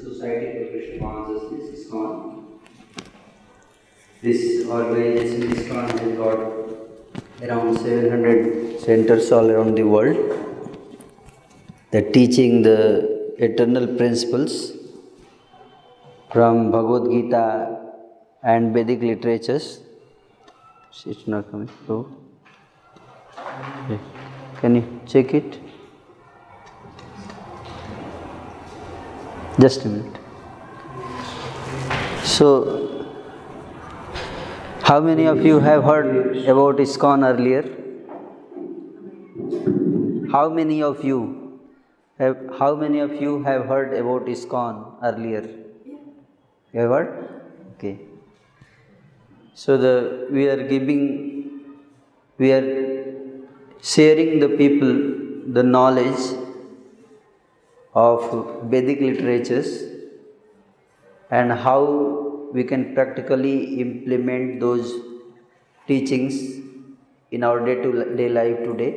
Society for Krishna Consciousness, ISKCON. This organization ISKCON has got around 700 centers all around the world. They're teaching the eternal principles from Bhagavad Gita and Vedic literatures. It's not coming. So, okay. Can you check it? Just a minute. So, how many of you have heard about ISKCON earlier? How many of you have how many of you have heard about ISKCON earlier? You have heard? Okay. So the we are giving we are sharing the people the knowledge of Vedic literatures and how we can practically implement those teachings in our day to day life today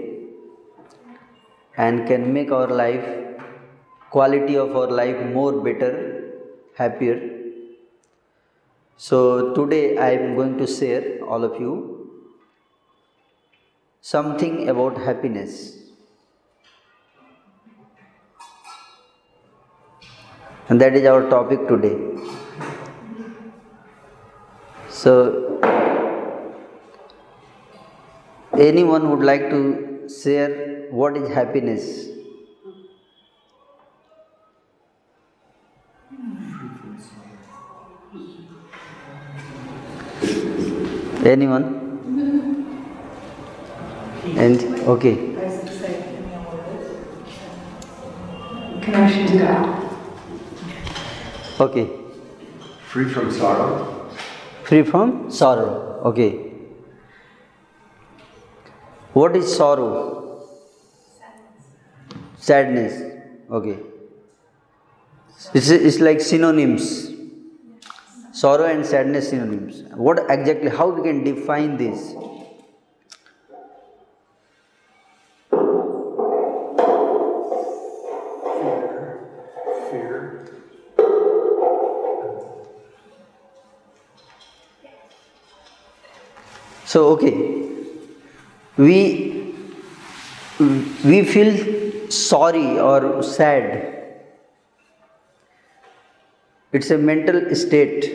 and can make our life quality of our life more better happier. So today i am going to share all of you something about happiness and that is our topic today. So anyone would like to share what is happiness? Anyone? And okay. Connection to God. Okay. Free from sorrow. free from sorrow. Okay. What is sorrow? Sadness. Okay. It's, it's like synonyms. Sorrow and sadness synonyms. What exactly how we can define this so okay. We we feel sorry or sad. It's a mental state.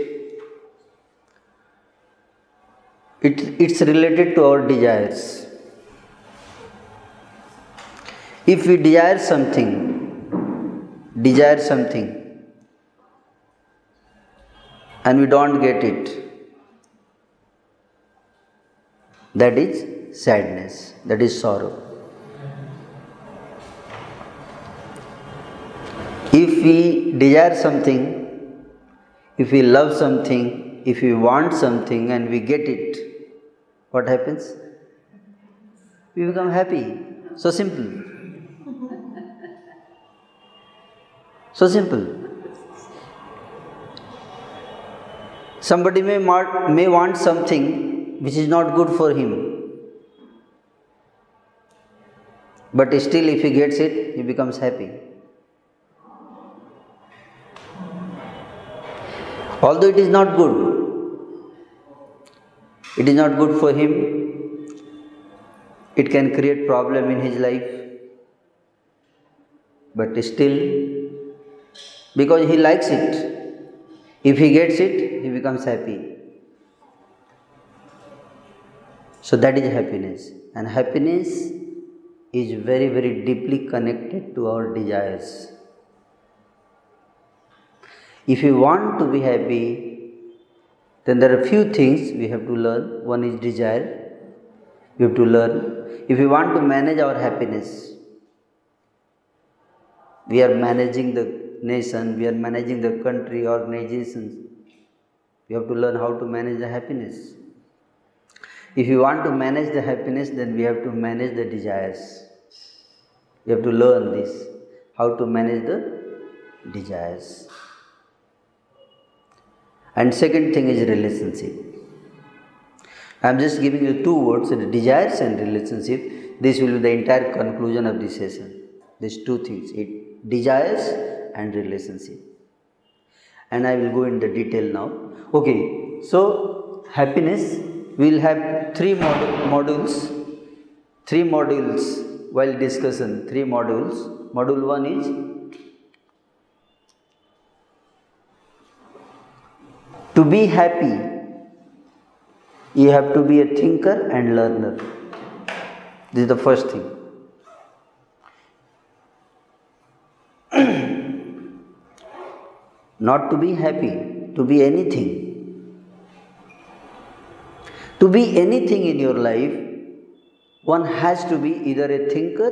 It, it's related to our desires. If we desire something desire something and we don't get it that is sadness. That is sorrow. If we desire something if we love something if we want something and we get it what happens? We become happy. So simple. So simple. Somebody may, may want something which is not good for him. But still, if he gets it, he becomes happy. Although it is not good, it is not good for him, it can create problem in his life. But still, because he likes it, if he gets it, he becomes happy. So that is happiness. And happiness is very, very deeply connected to our desires. If you want to be happy, then there are few things we have to learn. One is desire. We have to learn. If we want to manage our happiness, we are managing the nation, we are managing the country, organizations. We have to learn how to manage the happiness. If you want to manage the happiness, then we have to manage the desires. We have to learn this how to manage the desires. And second thing is relationship. I am just giving you two words desires and relationship. This will be the entire conclusion of this session. These two things it desires and relationship. and I will go in the detail now. Okay, so happiness will have three mod- modules, three modules while discussion. Three modules. Module one is to be happy. You have to be a thinker and learner. This is the first thing. Not to be happy, to be anything. To be anything in your life, one has to be either a thinker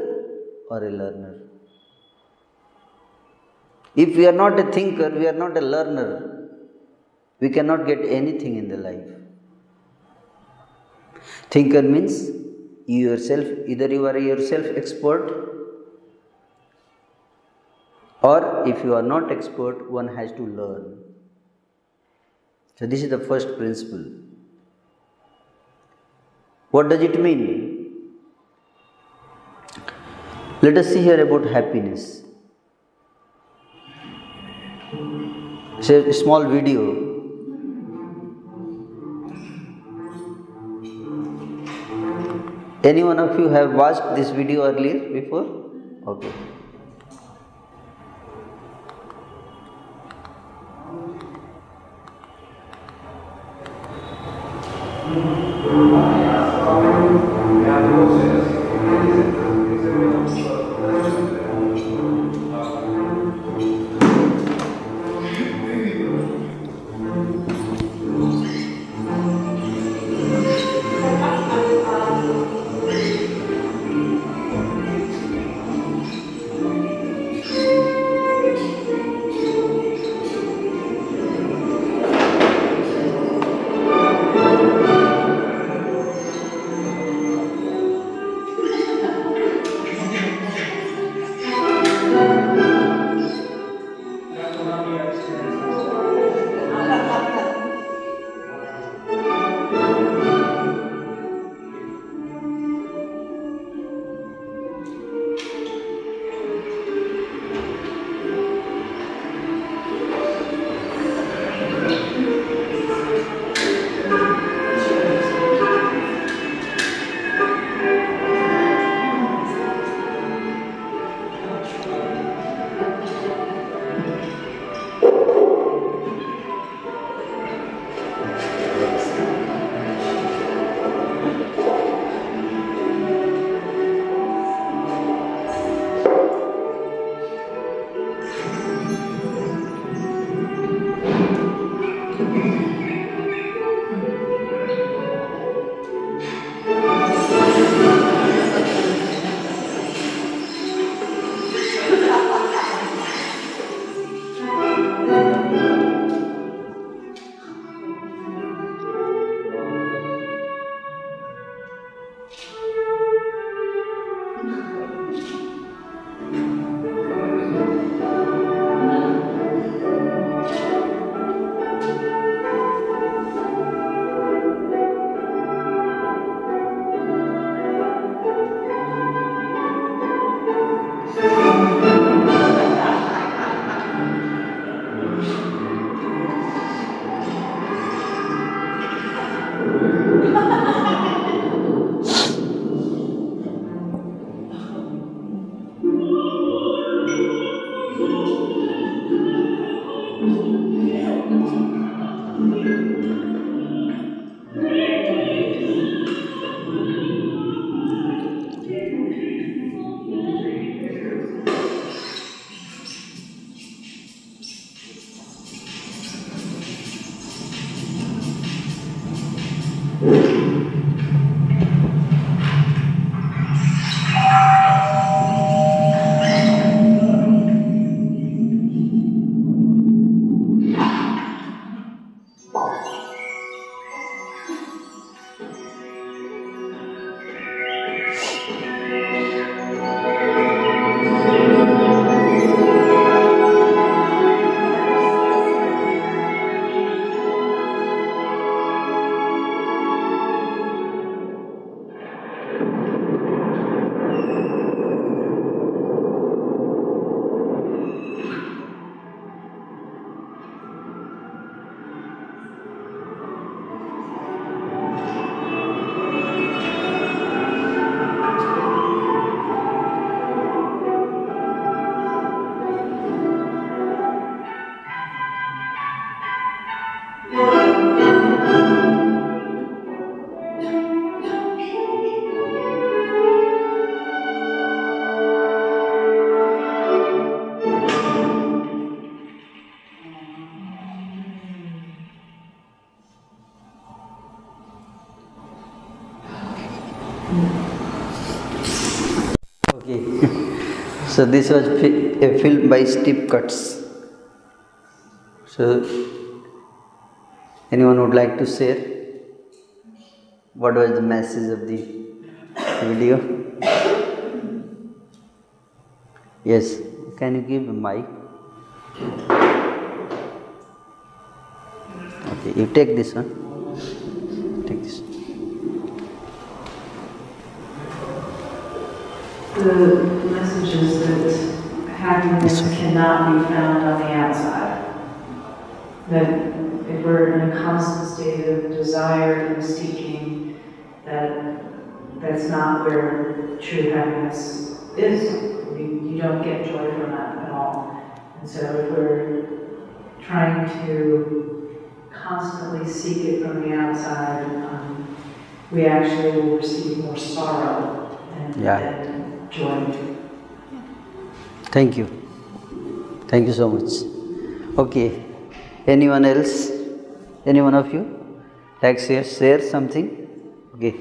or a learner. If we are not a thinker, we are not a learner, we cannot get anything in the life. Thinker means you yourself, either you are yourself expert or if you are not expert, one has to learn. So, this is the first principle. What does it mean? Let us see here about happiness. Say a small video. Any one of you have watched this video earlier before? Okay. So this was a film by Steve Cutts. So anyone would like to share what was the message of the video? Yes, can you give a mic? Okay, you take this one. Take this. The message is that happiness cannot be found on the outside. That if we're in a constant state of desire and seeking, that that's not where true happiness is. You, you don't get joy from that at all. And so if we're trying to constantly seek it from the outside, um, we actually will receive more sorrow and, Yeah. and joy. Thank you. Thank you so much. Okay. Anyone else? Any one of you? Like share, share something? Okay.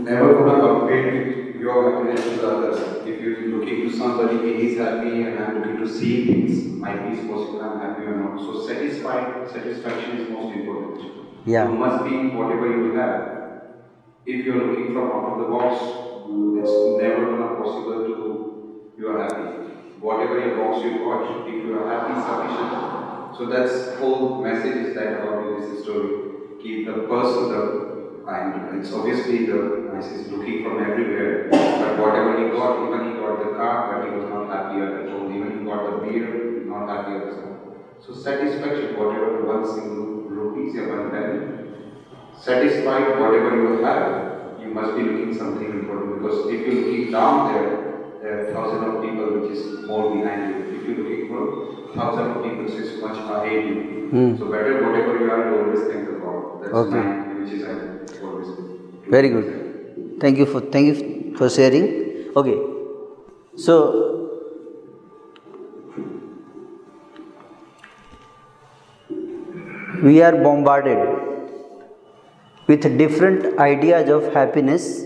Never gonna compare your happiness to the others. If you're looking to somebody, he's happy and I'm looking to see things, my peace possible, I'm happy or not. So satisfied, satisfaction is most important. Yeah. You must be whatever you have. If you're looking from out of the box, it's never gonna possible to you are happy. Whatever your box you got, if you are happy, sufficient. So that's whole message is that about this story. Keep the person the and it's obviously the mice is looking from everywhere. But whatever he got, even he got the car, but he was not happy at all. Even he got the beer, not happy at all. So satisfaction, whatever one single rupees one penny, satisfied whatever you have, you must be looking something important because if you're looking down there, there are thousands of people which is more behind you. If you're looking for thousands of people which is much ahead you. Hmm. So better whatever you are, you always think about. That's Okay. my which is I always do. Very good. Thank you for thank you for sharing. Okay. So we are bombarded with different ideas of happiness.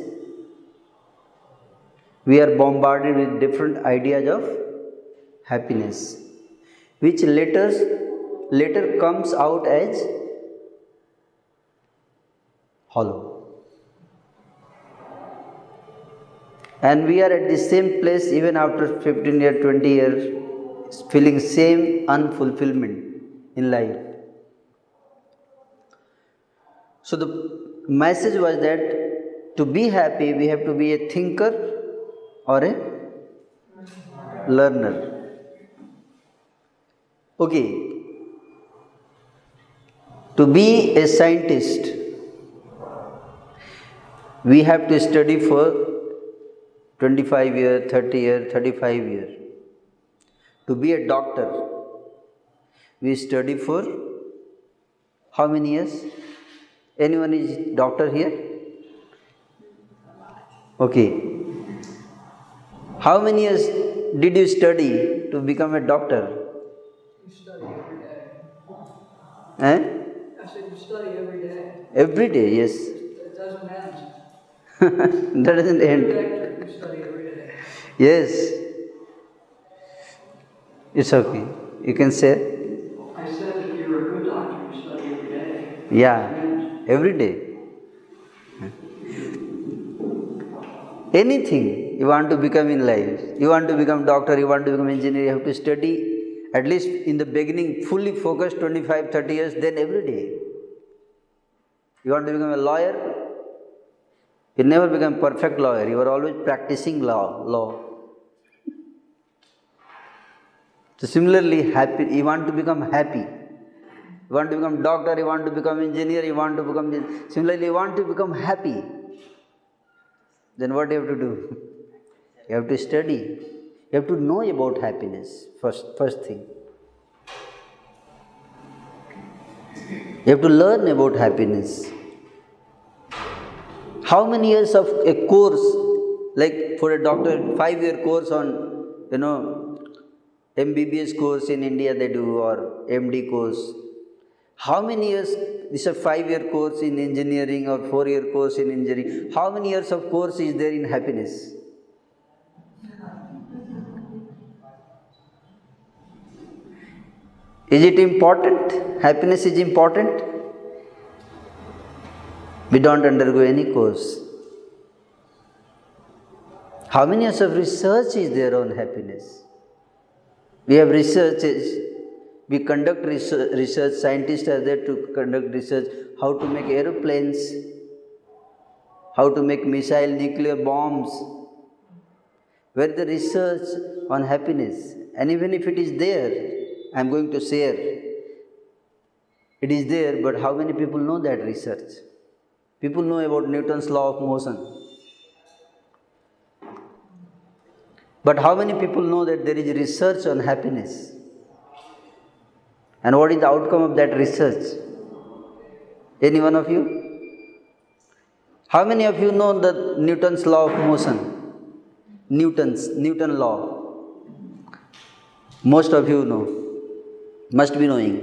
We are bombarded with different ideas of happiness, which later later comes out as hollow. And we are at the same place even after 15 years, 20 years, feeling same unfulfillment in life. So the message was that to be happy, we have to be a thinker or a learner. Okay. To be a scientist, we have to study for 25 years, 30 years, 35 years. To be a doctor, we study for how many years? Anyone is doctor here? Okay. How many years did you study to become a doctor? You study every day. Eh? I said you study every day. Every day, yes. It doesn't end. that doesn't end. doctor, you study every day. Yes. It's okay. You can say, I said if you're a good doctor, you study every day. yeah. Every day. Anything you want to become in life, you want to become doctor, you want to become engineer, you have to study at least in the beginning fully focused 25 30 years, then every day. You want to become a lawyer, you never become perfect lawyer, you are always practicing law. law. So similarly, happy. You want to become happy. You want to become doctor. You want to become engineer. You want to become. Similarly, you want to become happy. Then what do you have to do? You have to study. You have to know about happiness first. First thing. You have to learn about happiness. How many years of a course, like for a doctor, five year course on, you know, MBBS course in India they do or MD course. How many years, this is a five year course in engineering or four year course in engineering, how many years of course is there in happiness? Is it important? Happiness is important? We don't undergo any course. How many years of research is there on happiness? We have researches, we conduct research, research, scientists are there to conduct research how to make aeroplanes, how to make missile nuclear bombs. Where the research on happiness, and even if it is there, I am going to share. It is there, but how many people know that research? People know about Newton's law of motion. But how many people know that there is research on happiness? And what is the outcome of that research? Any one of you? How many of you know the Newton's law of motion? Newton's Newton law. Most of you know must be knowing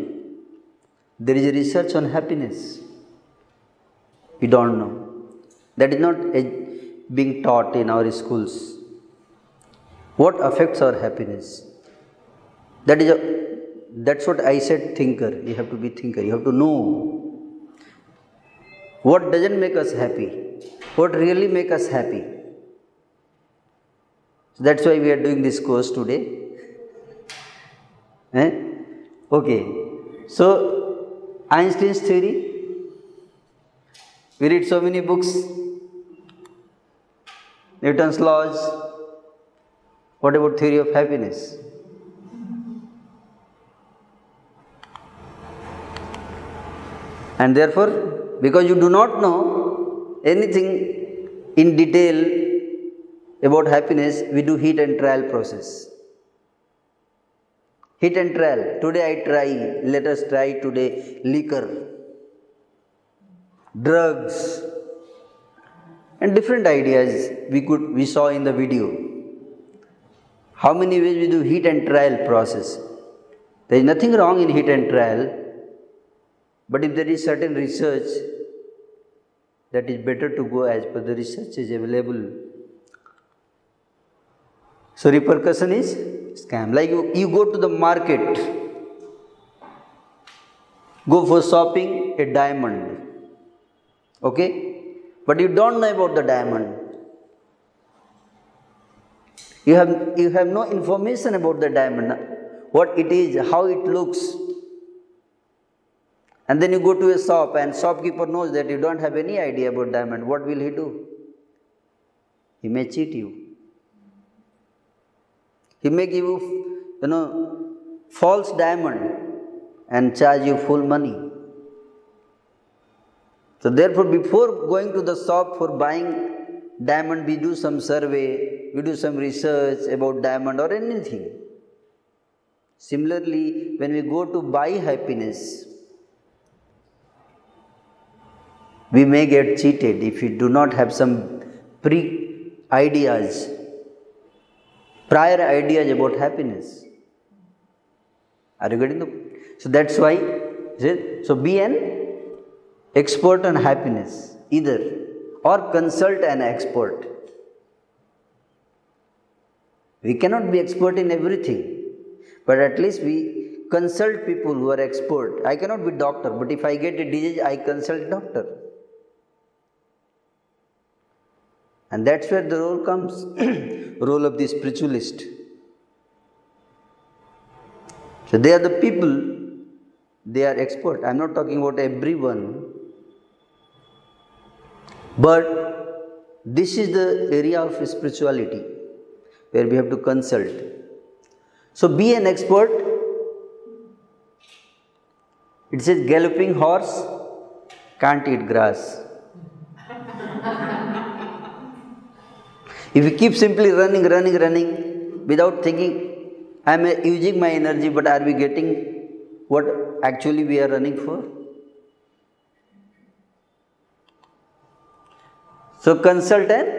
there is a research on happiness. We don't know. That is not being taught in our schools. What affects our happiness? That is a, that's what I said thinker. You have to be thinker. You have to know what doesn't make us happy. What really make us happy. So that's why we are doing this course today. Eh? Okay, so Einstein's theory, we read so many books, Newton's laws. What about theory of happiness? And therefore, because you do not know anything in detail about happiness, we do heat and trial process. Hit and trial. Today I try, let us try today liquor, drugs, and different ideas we could we saw in the video. How many ways we do hit and trial process? There is nothing wrong in hit and trial, but if there is certain research that is better to go as per the research is available. So repercussion is scam. Like you, you go to the market, go for shopping a diamond, okay? But you don't know about the diamond. You have, you have no information about the diamond, what it is, how it looks. And then you go to a shop and shopkeeper knows that you don't have any idea about diamond. What will he do? He may cheat you. He may give you, you know, false diamond and charge you full money. So therefore, before going to the shop for buying diamond, we do some survey, we do some research about diamond or anything. Similarly, when we go to buy happiness, we may get cheated if we do not have some pre ideas prior ideas about happiness. Are you getting the so that's why so be an expert on happiness either or consult an expert. We cannot be expert in everything, but at least we consult people who are expert. I cannot be doctor, but if I get a disease, I consult doctor. And that's where the role comes role of the spiritualist. So they are the people, they are expert. I'm not talking about everyone. But this is the area of spirituality where we have to consult. So be an expert. It says galloping horse can't eat grass. If we keep simply running, running, running without thinking, I am using my energy, but are we getting what actually we are running for? So, consultant,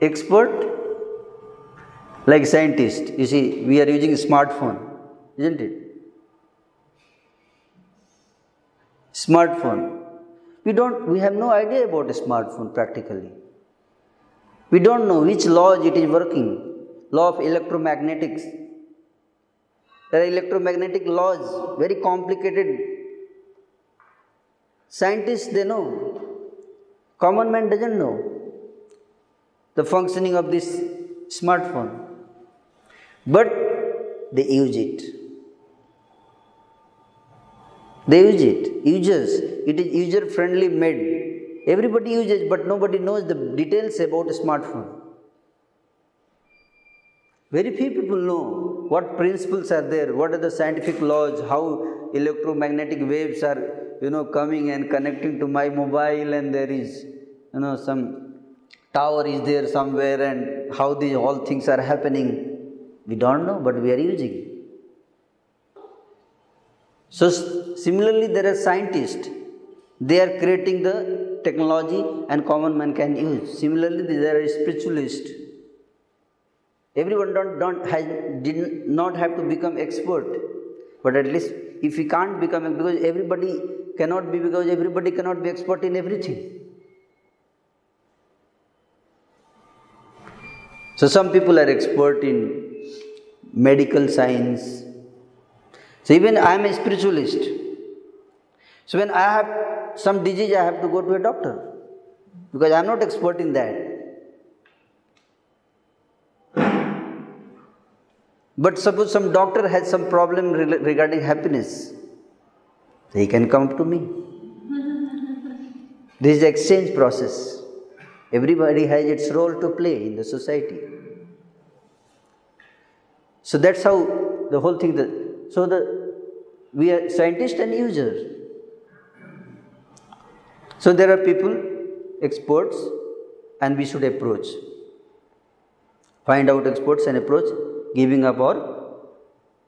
expert, like scientist. You see, we are using smartphone, isn't it? Smartphone. We don't we have no idea about a smartphone practically. We don't know which laws it is working. Law of electromagnetics. There are electromagnetic laws, very complicated. Scientists they know. Common man doesn't know the functioning of this smartphone. But they use it. They use it. Users. It is user friendly made. Everybody uses, but nobody knows the details about a smartphone. Very few people know what principles are there, what are the scientific laws, how electromagnetic waves are, you know, coming and connecting to my mobile, and there is, you know, some tower is there somewhere, and how these all things are happening. We don't know, but we are using. So, similarly, there are scientists. They are creating the technology and common man can use. Similarly, there are spiritualists. Everyone don't, don't has, did not have to become expert, but at least if we can't become because everybody cannot be because everybody cannot be expert in everything. So some people are expert in medical science, so even I am a spiritualist. So when I have some disease, I have to go to a doctor because I am not expert in that. But suppose some doctor has some problem regarding happiness, he can come to me. This is exchange process. Everybody has its role to play in the society. So that's how the whole thing. So the we are scientists and users. So there are people, experts, and we should approach. Find out experts and approach, giving up our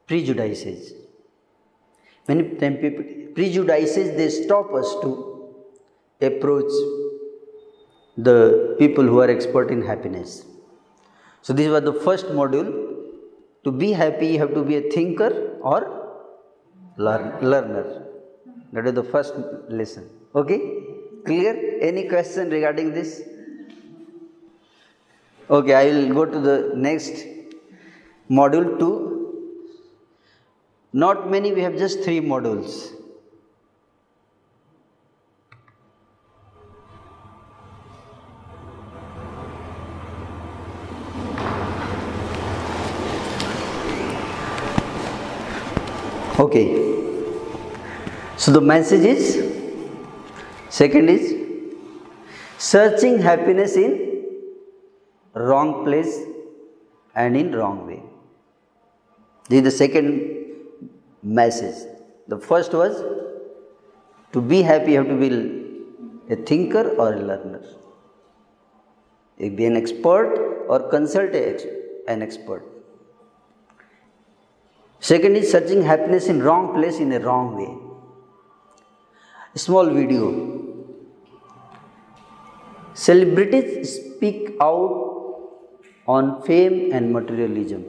prejudices. Many times people prejudices they stop us to approach the people who are expert in happiness. So this was the first module to be happy, you have to be a thinker or learn, learner. That is the first lesson. Okay? Clear? Any question regarding this? Okay, I will go to the next module 2. Not many, we have just three modules. Okay. So the message is second is searching happiness in wrong place and in wrong way. This is the second message. The first was to be happy, you have to be a thinker or a learner. You be an expert or consult an expert. Second is searching happiness in wrong place in a wrong way. A small video. Celebrities speak out on fame and materialism.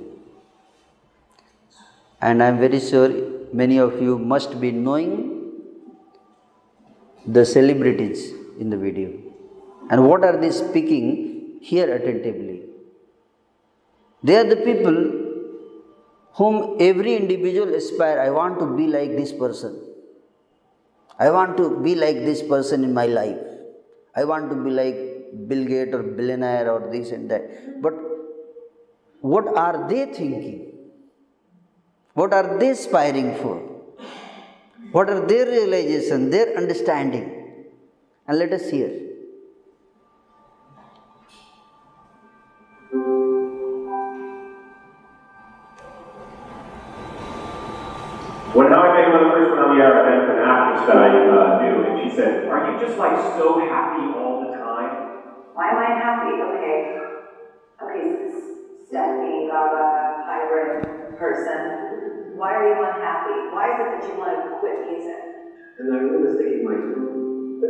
And I am very sure many of you must be knowing the celebrities in the video. And what are they speaking? Here attentively. They are the people whom every individual aspire i want to be like this person i want to be like this person in my life i want to be like bill gates or billionaire or this and that. But what are they thinking? What are they aspiring for? What are their realization their understanding? And let us hear. I one on the an actress that I uh, knew, and she said, "Are you just like so happy all the time?" Why am I happy? Okay, okay, Stephanie Gaga hybrid person. Why are you unhappy? Why is it that you want to quit music? And I was thinking, like,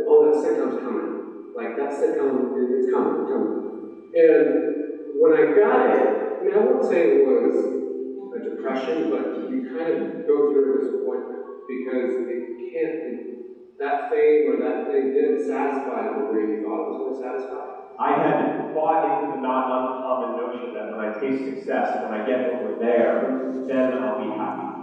oh, that sitcom's coming. Like that sitcom, it's coming, coming. And when I got it, I mean, I won't say it was a depression, but you kind of go through a disappointment because it can't, it, that fame or that thing didn't satisfy the way you thought it was going to satisfy. I had bought into the not uncommon notion that when I taste success, when I get over there, then I'll be happy.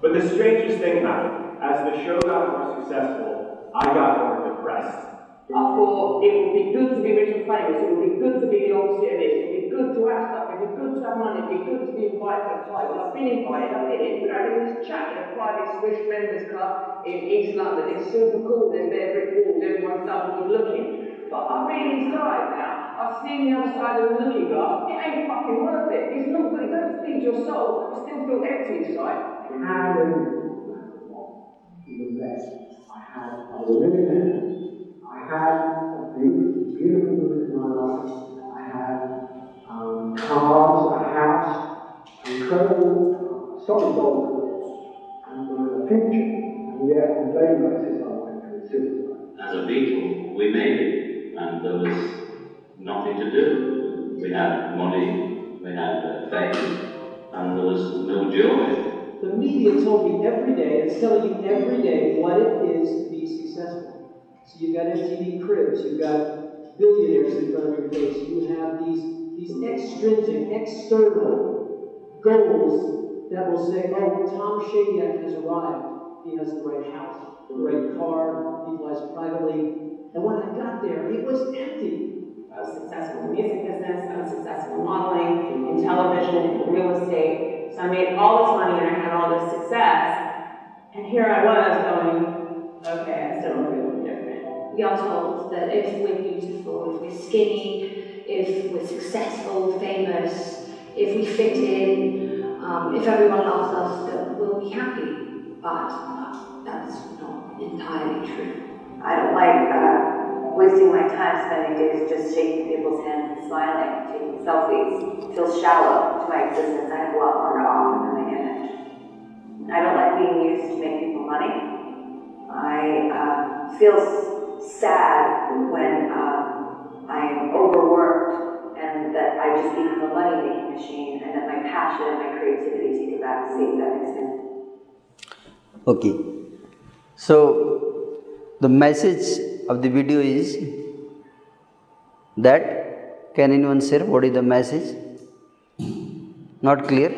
But the strangest thing happened. As the show got more successful, I got more depressed. I thought it would be good to be rich and famous, it would be good to be the opposite of this, it would be good to have stuff, it would be good to have money, it would be good to be invited to a. Well, I've been invited, I've been in, we're having this chat in a private Swiss members club in East London. It's super cool, there's bare brick walls, everyone's double good looking. But I'm really inside now. I've seen the other side of the looking glass. It ain't fucking worth it. It's not good. It don't feed your soul. I still feel empty inside. had an even less. I had, I was living there. I had a beautiful, beautiful woman in my life. I had um, cars, a house, incredible solid gold and there a future. And yet, on daily basis, I went through suicide. As a Beatle, we made it, and there was nothing to do. We had money, we had uh, fame, and there was no joy. The media told me every day, it's telling you every day what it is to be successful. So you've got MTV Cribs, you've got billionaires in front of your face, you have these, these extrinsic, external goals that will say, oh, Tom Shadyac has arrived. He has the right house, the right car, he flies privately. And when I got there, it was empty. I was successful in the music business, I was successful in modeling, in television, in real estate. So I made all this money and I had all this success. And here I was going, okay, I still. We are told that if we're beautiful, if we're skinny, if we're successful, famous, if we fit in, um, if everyone loves us, that we'll be happy. But uh, that's not entirely true. I don't like uh, wasting my time spending days just shaking people's hands and smiling, taking selfies. It feels shallow to my existence. I have a lot more to offer than my image. I don't like being used to make people money. I uh, feel sad when uh, I am overworked and that I just become a money making machine and that my passion and my creativity take a back seat. That makes sense. Okay. So the message of the video is that can anyone share what is the message? Not clear?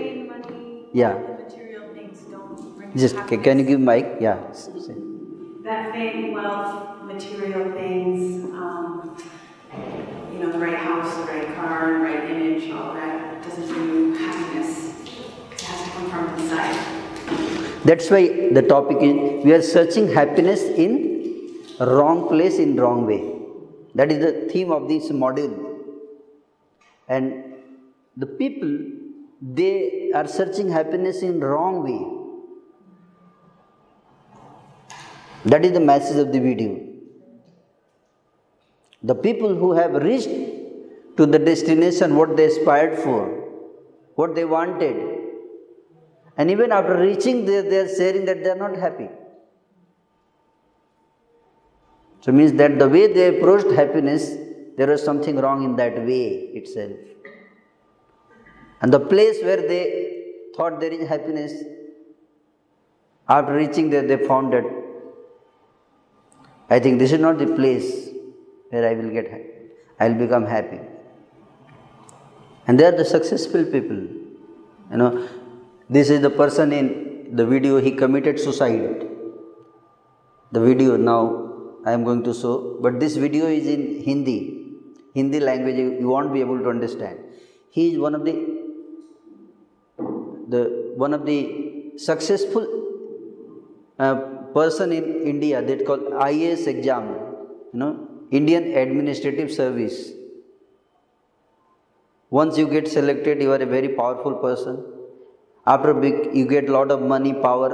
Yeah. Material things don't bring Just ca- can you give mic? Yeah. That fame, wealth, material things, um, you know, the right house, the right car, the right image, all that doesn't bring you happiness. It has to come from inside. That's why the topic is we are searching happiness in wrong place in wrong way. That is the theme of this module. And the people they are searching happiness in wrong way. That is the message of the video. The people who have reached to the destination what they aspired for, what they wanted, and even after reaching there, they are saying that they are not happy. So means that the way they approached happiness, there was something wrong in that way itself. And the place where they thought there is happiness, after reaching there, they found that I think this is not the place where I will get. I will become happy. And they are the successful people. You know, this is the person in the video, he committed suicide. The video now I am going to show, but this video is in Hindi. Hindi language, you, won't be able to understand. He is one of the, the one of the successful uh, person in India that called IAS exam, you know, Indian Administrative Service. Once you get selected, you are a very powerful person. After big, you get lot of money, power,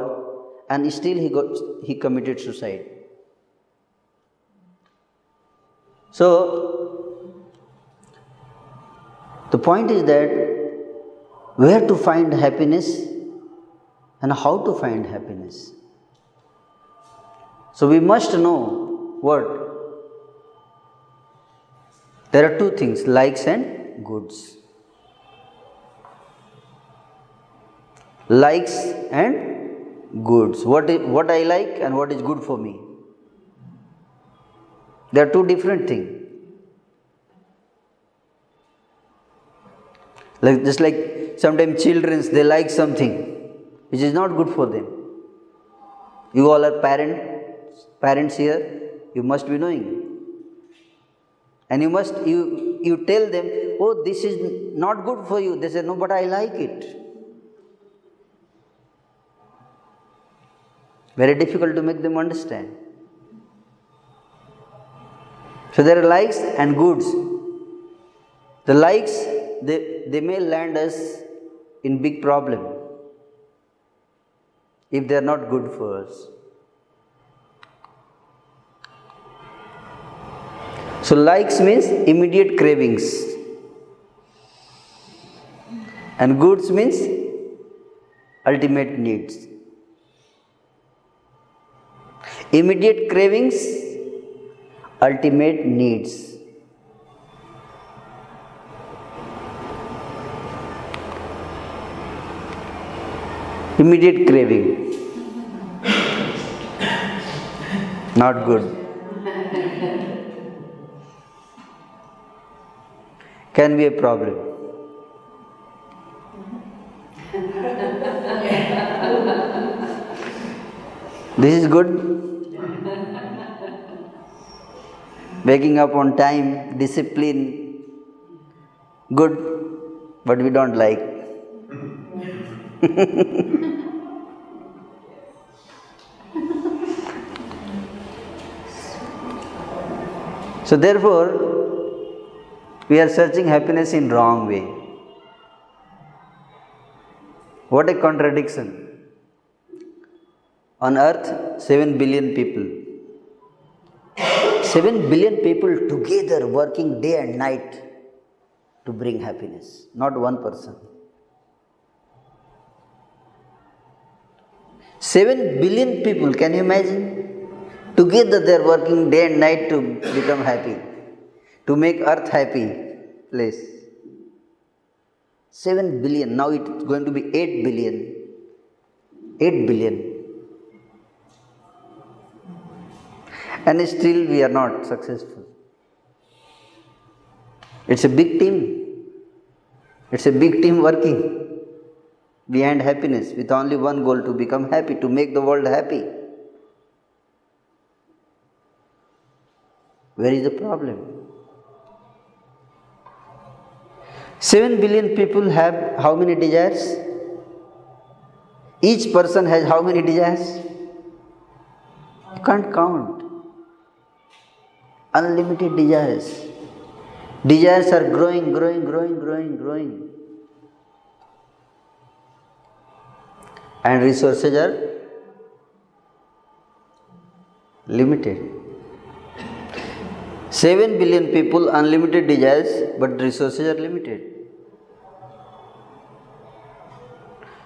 and still he got he committed suicide. So the point is that where to find happiness and how to find happiness. So we must know what there are two things likes and goods. Likes and goods. What, is, what I like and what is good for me. They are two different things. Like just like sometimes children they like something which is not good for them. You all are parent parents here, you must be knowing. And you must you you tell them, oh this is not good for you. They say, No, but I like it. Very difficult to make them understand. So there are likes and goods. The likes they, they may land us in big problem if they are not good for us. So likes means immediate cravings. And goods means ultimate needs. Immediate cravings, ultimate needs. Immediate craving. Not good. Can be a problem. This is good. Waking up on time, discipline, good, but we don't like. so therefore, we are searching happiness in wrong way. What a contradiction. On earth, 7 billion people. 7 billion people together working day and night to bring happiness, not one person. 7 billion people, can you imagine? Together they are working day and night to become happy, to make earth happy place. 7 billion, now it's going to be 8 billion. 8 billion. And still we are not successful. It's a big team. It's a big team working behind happiness with only one goal to become happy, to make the world happy. Where is the problem? 7 billion people have how many desires? Each person has how many desires? You can't count. Unlimited desires. Desires are growing, growing, growing, growing, growing. And resources are limited. 7 billion people, unlimited desires, but resources are limited.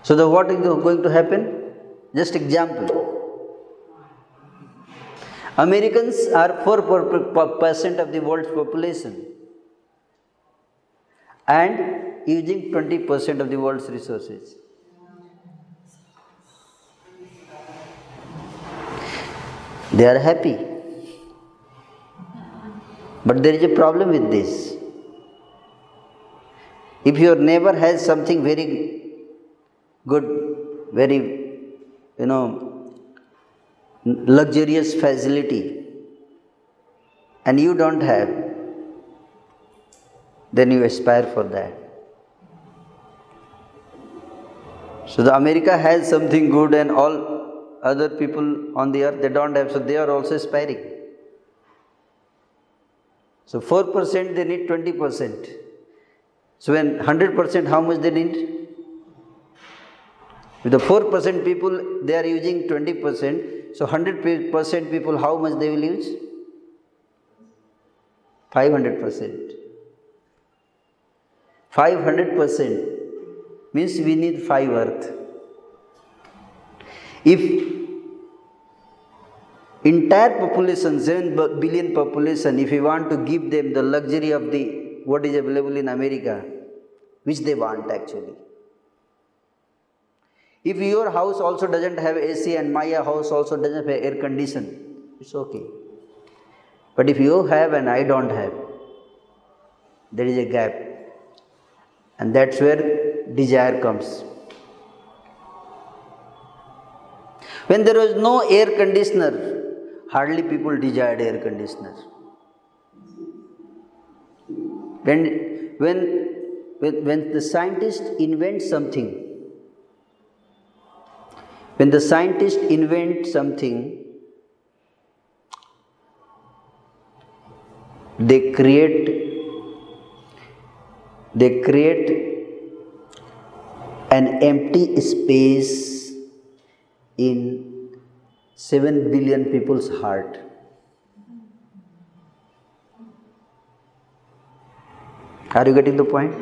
So, the what is going to happen? Just example. Americans are 4% of the world's population and using 20% of the world's resources. They are happy. But there is a problem with this. If your neighbor has something very good, very, you know, luxurious facility, and you don't have, then you aspire for that. So the America has something good and all other people on the earth they don't have, so they are also aspiring. So 4% they need 20%. So when 100% how much they need? With the 4% people they are using 20%. So 100% people how much they will use? 500%. 500% means we need 5 earth. If entire population, 7 billion population, if you want to give them the luxury of the what is available in America, which they want actually. If your house also doesn't have AC and my house also doesn't have air condition, it's okay. But if you have and I don't have, there is a gap. And that's where desire comes. When there was no air conditioner, hardly people desired air conditioner. When, when, when, the scientist invents something, when the scientist invent something, they create they create an empty space in 7 billion people's heart are you getting the point?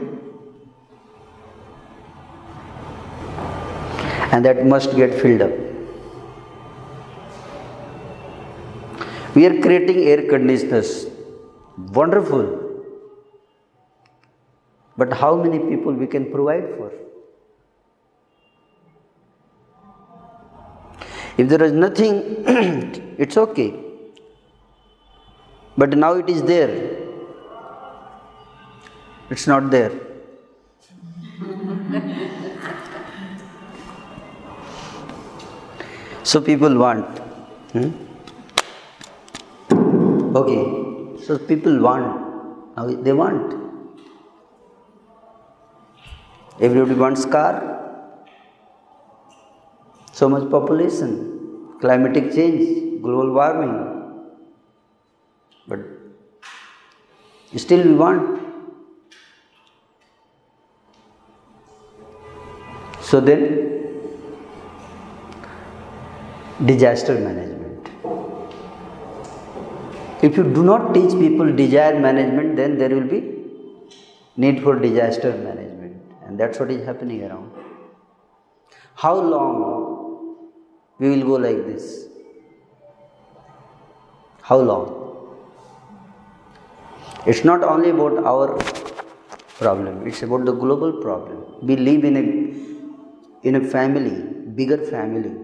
and that must get filled up we are creating air conditioners Wonderful. But how many people we can provide for? If there is nothing, it's okay. But now it is there. It's not there. so people want. Hmm? Okay. So people want. Now they want. Everybody wants car. So much population, climatic change, global warming. But still we want. So then, disaster management. If you do not teach people desire management, then there will be need for disaster management. And that's what is happening around. How long we will go like this? How long? It's not only about our problem, it's about the global problem. We live in a in a family, bigger family.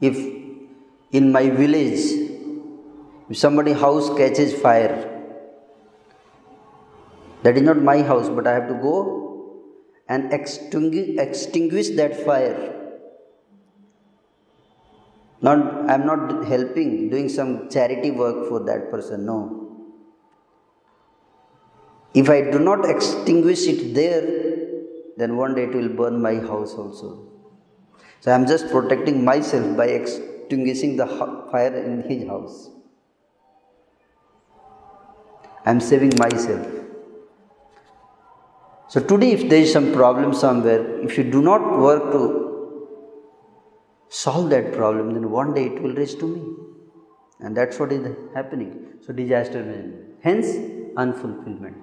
If in my village, if somebody house catches fire, that is not my house, but I have to go and extinguish, that fire. Not, I am not helping, doing some charity work for that person, no. If I do not extinguish it there, then one day it will burn my house also. So I am just protecting myself by extinguishing the fire in his house. I am saving myself. So, today, if there is some problem somewhere, if you do not work to solve that problem, then one day it will reach to me. And that's what is happening. So, disaster management. Hence, unfulfillment.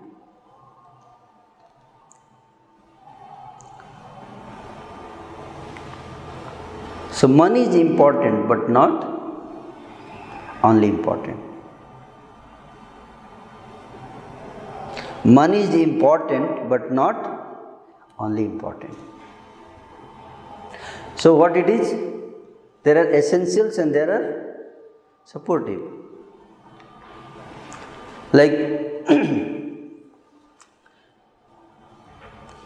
So, money is important but not only important. Money is important but not only important. So, what it is? There are essentials and there are supportive. Like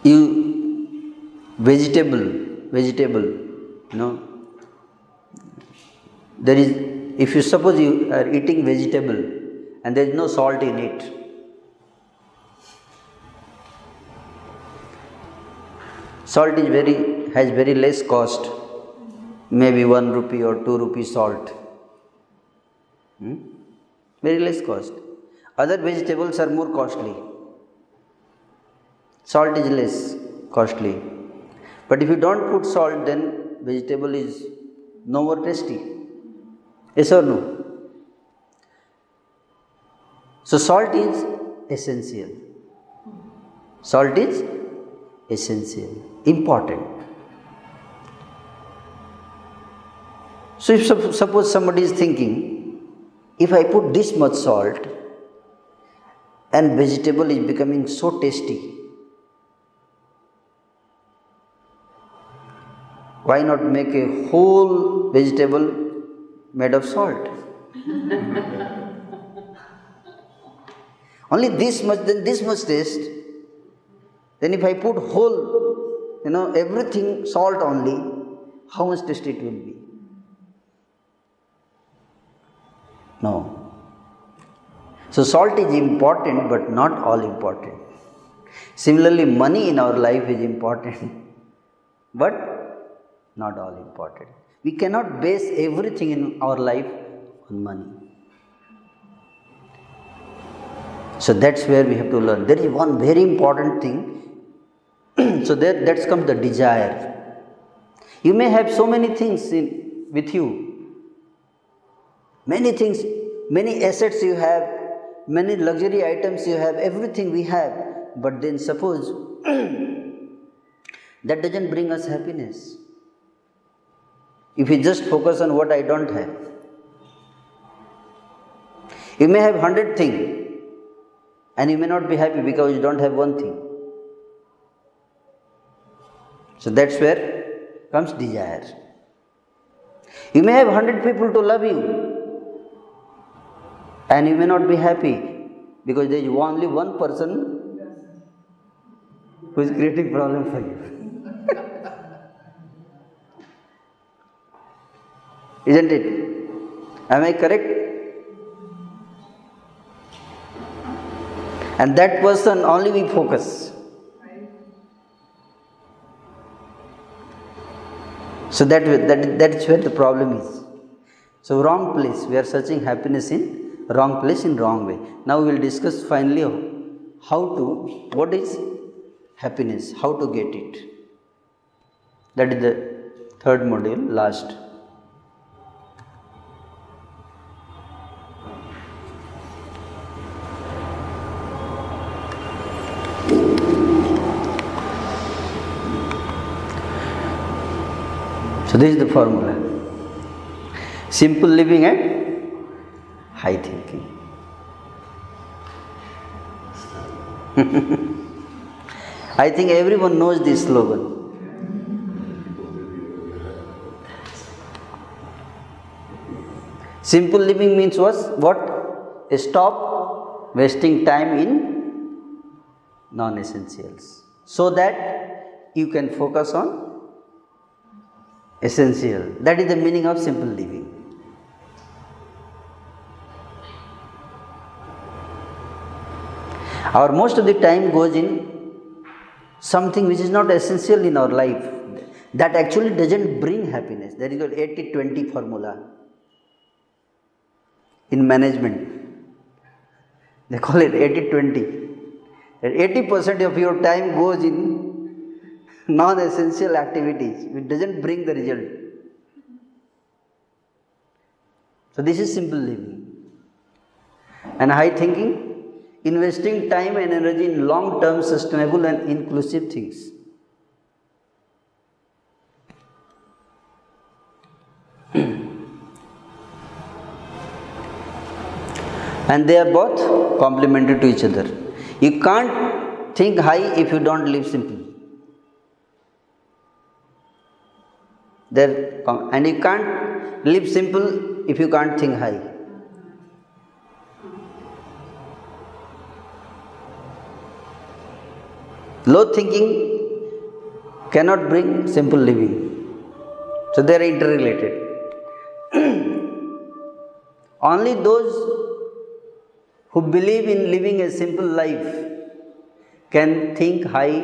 you vegetable, vegetable, know, there is if you suppose you are eating vegetable and there is no salt in it salt is very has very less cost. Maybe 1 rupee or 2 rupee salt. Hmm? very less cost. Other vegetables are more costly. Salt is less costly. But if you don't put salt then vegetable is no more tasty. Yes or no? So, salt is essential. Salt is essential, important. So, if suppose somebody is thinking, if I put this much salt and vegetable is becoming so tasty, why not make a whole vegetable made of salt. only this much, then this much taste. Then if I put whole, you know, everything salt only, how much taste it will be? No. So salt is important, but not all important. Similarly, money in our life is important, but not all important. We cannot base everything in our life on money. So that's where we have to learn. There is one very important thing. so there that comes the desire. You may have so many things in, with you. Many things, many assets you have, many luxury items you have, everything we have. But then suppose that doesn't bring us happiness. If we just focus on what I don't have. You may have hundred things and you may not be happy because you don't have one thing. So that's where comes desire. You may have hundred people to love you and you may not be happy because there is only one person who is creating problem for you. Isn't it? Am I correct? And that person only we focus. So that, that that is where the problem is. So wrong place. We are searching happiness in wrong place in wrong way. Now we will discuss finally how to what is happiness, how to get it. That is the third module, last. This is the formula. Simple living and high thinking. I think everyone knows this slogan. Simple living means was what? Stop wasting time in non essentials so that you can focus on essential. That is the meaning of simple living. Our most of the time goes in something which is not essential in our life that actually doesn't bring happiness. That is called 80 20 formula in management. They call it 80 20. 80% of your time goes in non essential activities, it doesn't bring the result. So, this is simple living. And high thinking, investing time and energy in long term, sustainable, and inclusive things. and they are both complementary to each other. You can't think high if you don't live simple. There, and you can't live simple if you can't think high. Low thinking cannot bring simple living. So they are interrelated. Only those who believe in living a simple life can think high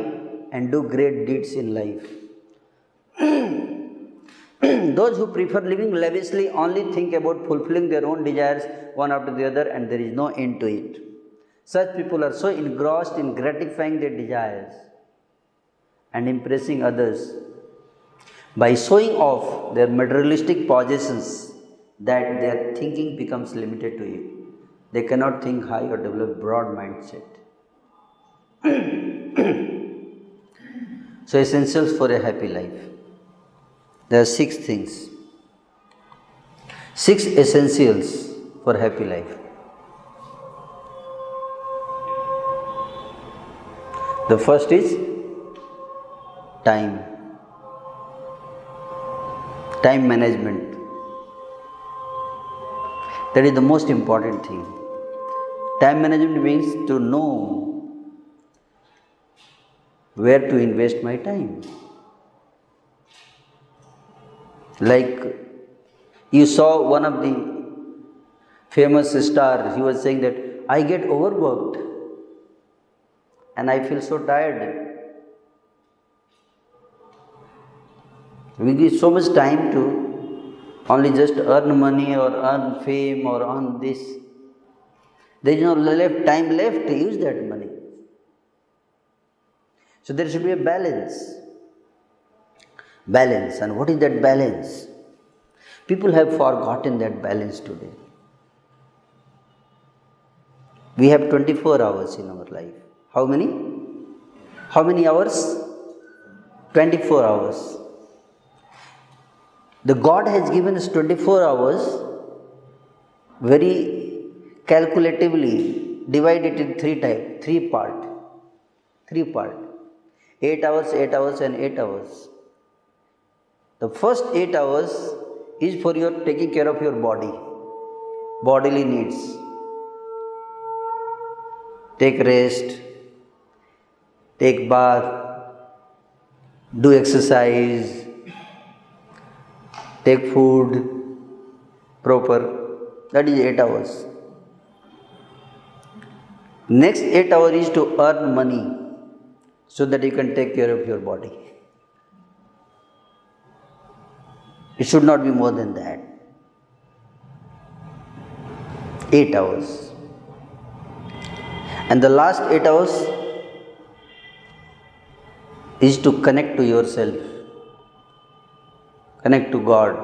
and do great deeds in life. Those who prefer living lavishly only think about fulfilling their own desires one after the other and there is no end to it. Such people are so engrossed in gratifying their desires and impressing others by showing off their materialistic possessions that their thinking becomes limited to it. They cannot think high or develop broad mindset. so essentials for a happy life. There are six things. Six essentials for happy life. The first is time. Time management. That is the most important thing. Time management means to know where to invest my time. Like you saw one of the famous stars, he was saying that I get overworked and I feel so tired. We give so much time to only just earn money or earn fame or earn this. There is no left time left to use that money. So there should be a balance. Balance. And what is that balance? People have forgotten that balance today. We have 24 hours in our life. How many? How many hours? 24 hours. The God has given us 24 hours very calculatively divided in three type, three part, three part, eight hours, eight hours, and eight hours. The first eight hours is for your taking care of your body, bodily needs. Take rest, take bath, do exercise, take food proper. That is 8 hours. Next 8 hours is to earn money so that you can take care of your body it should not be more than that. 8 hours. And the last 8 hours is to connect to yourself. Connect to God,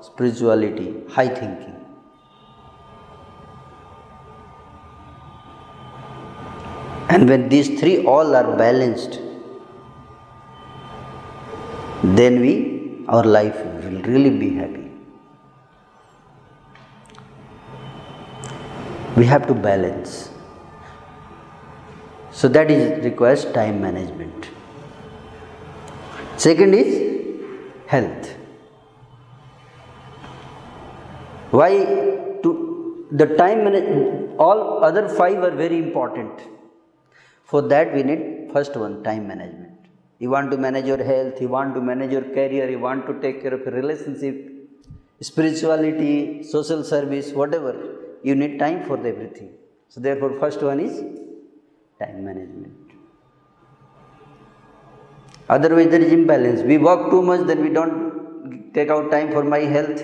spirituality, high thinking. And when these three all are balanced, then we, our life will really be happy. We have to balance. So that is requires time management. Second is health. Why? To the time management, all other five are very important. For that, we need first one time management. You want to manage your health, you want to manage your career, you want to take care of your relationship, spirituality, social service, whatever. You need time for everything. So, therefore, first one is time management. Otherwise, there is imbalance. We work too much, then we don't take out time for my health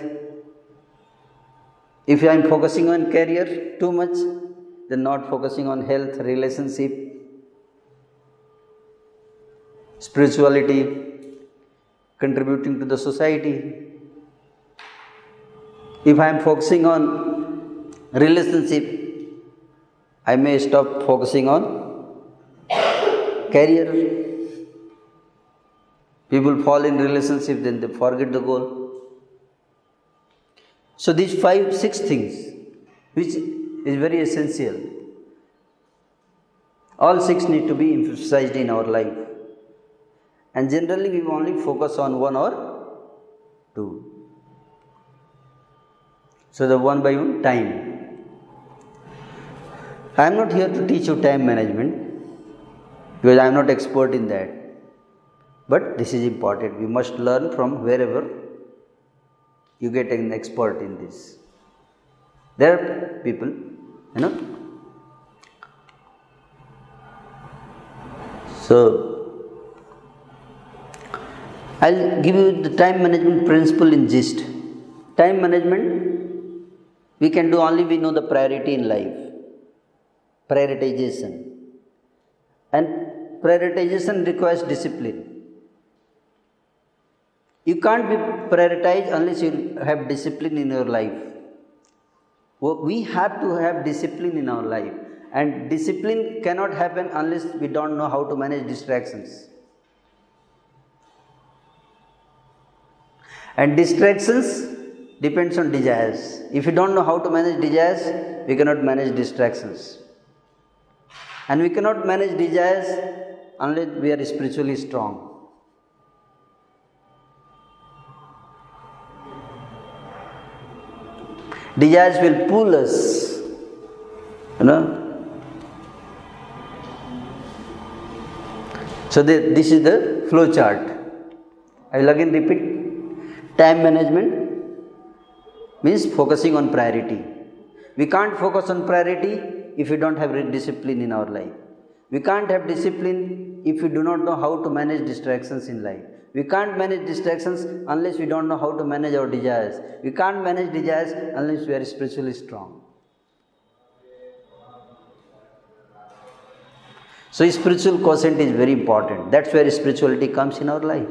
if I am focusing on career too much, then not focusing on health, relationship, spirituality, contributing to the society. If I am focusing on relationship, I may stop focusing on career. People fall in relationship, then they forget the goal. So these five, six things, which is very essential, all six need to be emphasized in our life. And generally, we only focus on one or two. So the one by one time. I am not here to teach you time management because I am not expert in that. But this is important. We must learn from wherever you get an expert in this. There are people, you know. So, I'll give you the time management principle in gist. Time management, we can do only we know the priority in life, prioritization. And prioritization requires discipline. You can't be prioritized unless you have discipline in your life. We have to have discipline in our life. And discipline cannot happen unless we don't know how to manage distractions. And distractions depends on desires. If you don't know how to manage desires, we cannot manage distractions. And we cannot manage desires unless we are spiritually strong. Desires will pull us. You know? So the, this is the flow chart. I will again repeat. Time management means focusing on priority. We can't focus on priority if we don't have discipline in our life. We can't have discipline if we do not know how to manage distractions in life. We can't manage distractions unless we don't know how to manage our desires. We can't manage desires unless we are spiritually strong. So, spiritual quotient is very important. That's where spirituality comes in our life.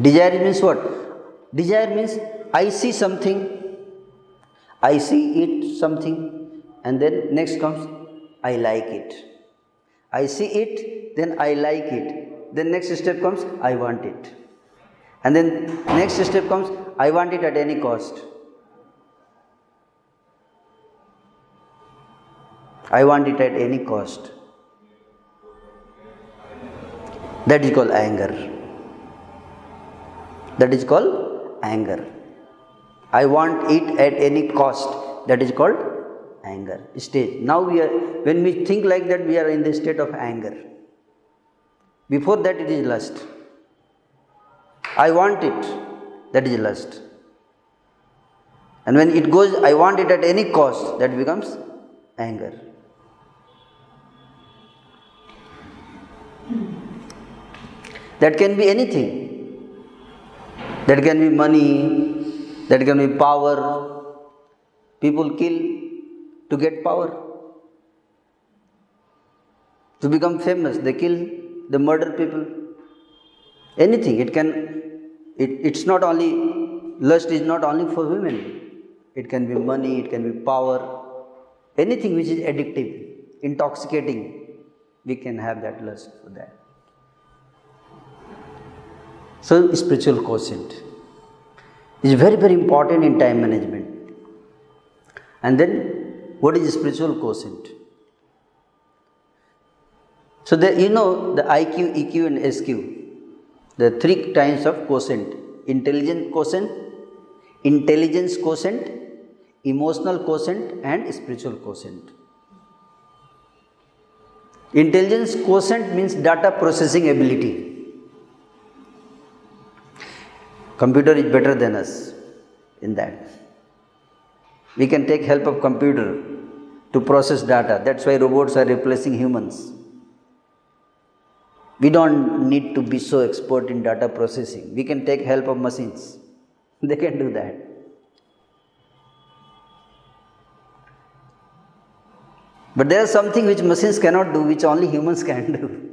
Desire means what? Desire means I see something, I see it something, and then next comes I like it. I see it, then I like it. Then next step comes I want it. And then next step comes I want it at any cost. I want it at any cost. That is called anger. That is called anger. I want it at any cost. That is called anger stage. Now we are when we think like that, we are in the state of anger. Before that, it is lust. I want it. That is lust. And when it goes, I want it at any cost, that becomes anger. That can be anything. That can be money, that can be power. People kill to get power. To become famous, they kill, they murder people. Anything. It can, it, it's not only, lust is not only for women. It can be money, it can be power, anything which is addictive, intoxicating, we can have that lust for that. So, spiritual quotient is very, very important in time management. And then, what is spiritual quotient? So, the, you know the IQ, EQ, and SQ, the three kinds of quotient intelligent quotient, intelligence quotient, emotional quotient, and spiritual quotient. Intelligence quotient means data processing ability. Computer is better than us in that. We can take help of computer to process data. That's why robots are replacing humans. We don't need to be so expert in data processing. We can take help of machines. They can do that. But there is something which machines cannot do, which only humans can do.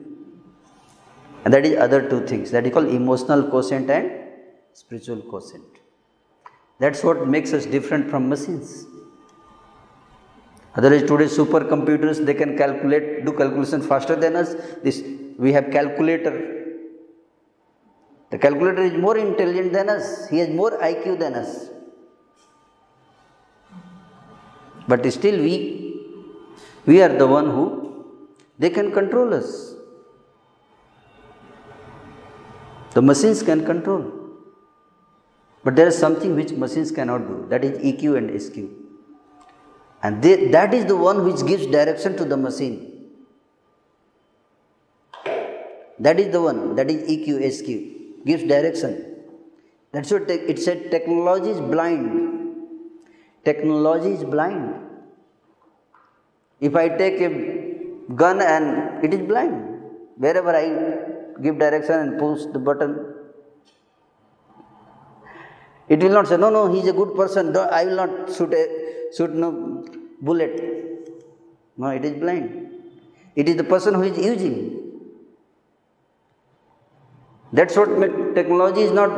And that is other two things. That is called emotional quotient and spiritual quotient. That's what makes us different from machines. Otherwise, today supercomputers they can calculate, do calculation faster than us. This we have calculator. The calculator is more intelligent than us. He has more IQ than us. But still, we we are the one who they can control us. The machines can control. But there is something which machines cannot do that is EQ and SQ. And they, that is the one which gives direction to the machine. That is the one, that is EQ, SQ, gives direction. That's what it said technology is blind. Technology is blind. If I take a gun and it is blind, wherever I give direction and push the button, it will not say, no, no, he is a good person. I will not shoot a shoot no bullet. No, it is blind. It is the person who is using. That's what technology is not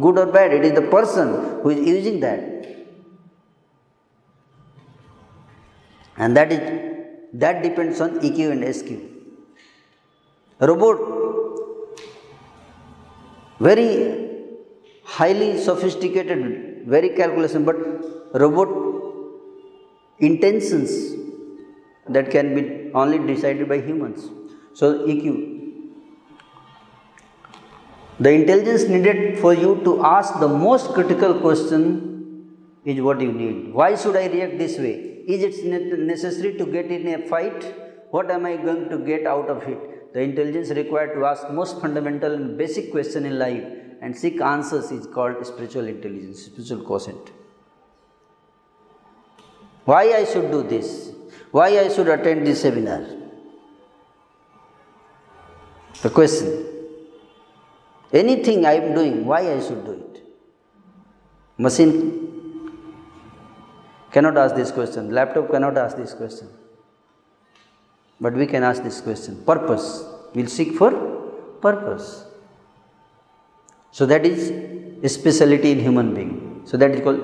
good or bad. It is the person who is using that. And that is that depends on EQ and SQ. Robot very highly sophisticated, very calculation, but robot intentions that can be only decided by humans. So EQ. The intelligence needed for you to ask the most critical question is what you need. Why should I react this way? Is it necessary to get in a fight? What am I going to get out of it? The intelligence required to ask most fundamental and basic question in life and seek answers is called spiritual intelligence, spiritual quotient. Why I should do this? Why I should attend this seminar? The question. Anything I am doing, why I should do it? Machine cannot ask this question. Laptop cannot ask this question. But we can ask this question. Purpose. We'll seek for purpose. So that is a speciality in human being. So that is called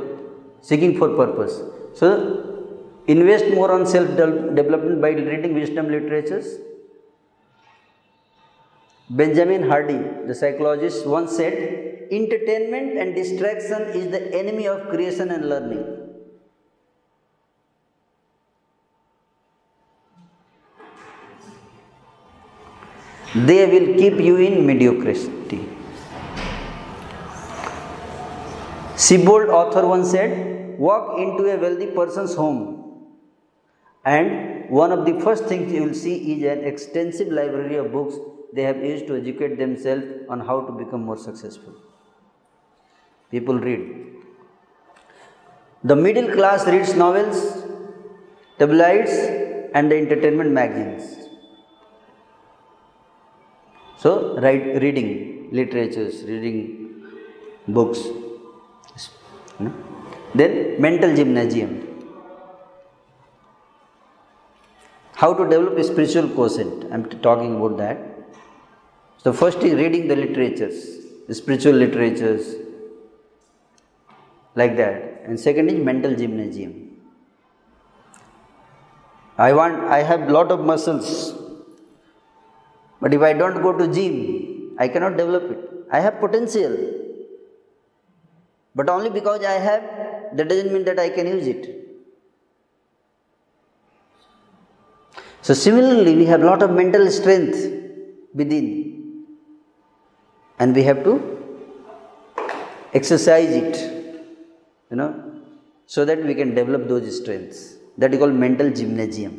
seeking for purpose. So invest more on self development by reading wisdom literatures Benjamin Hardy, the psychologist, once said, Entertainment and distraction is the enemy of creation and learning. They will keep you in mediocrity. Siebold author once said, Walk into a wealthy person's home, and one of the first things you will see is an extensive library of books they have used to educate themselves on how to become more successful. People read. The middle class reads novels, tabloids, and the entertainment magazines. So, write, reading literatures, reading books. Then, mental gymnasium. How to develop a spiritual quotient. I am talking about that. So, first is reading the literatures, the spiritual literatures, like that. And second is mental gymnasium. I want, I have lot of muscles, but if I don't go to gym, I cannot develop it. I have potential, but only because I have, that doesn't mean that I can use it. So similarly, we have lot of mental strength within. And we have to exercise it you know so that we can develop those strengths. That is called mental gymnasium.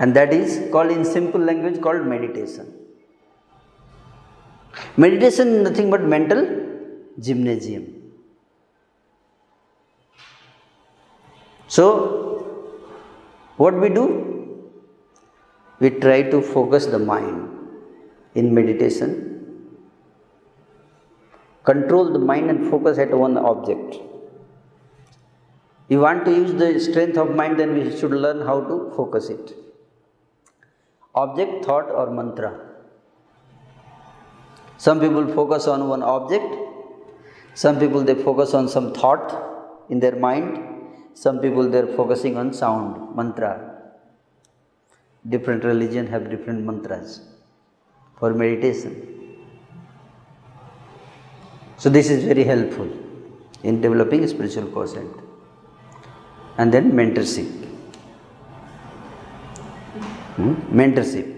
And that is called in simple language called meditation meditation nothing but mental gymnasium. So what we do? We try to focus the mind in meditation. Control the mind and focus at one object. You want to use the strength of mind then we should learn how to focus it. Object thought or mantra some people focus on one object. Some people they focus on some thought in their mind. Some people they're focusing on sound mantra. Different religion have different mantras for meditation. So this is very helpful in developing spiritual quotient. And then mentorship. Hmm? mentorship.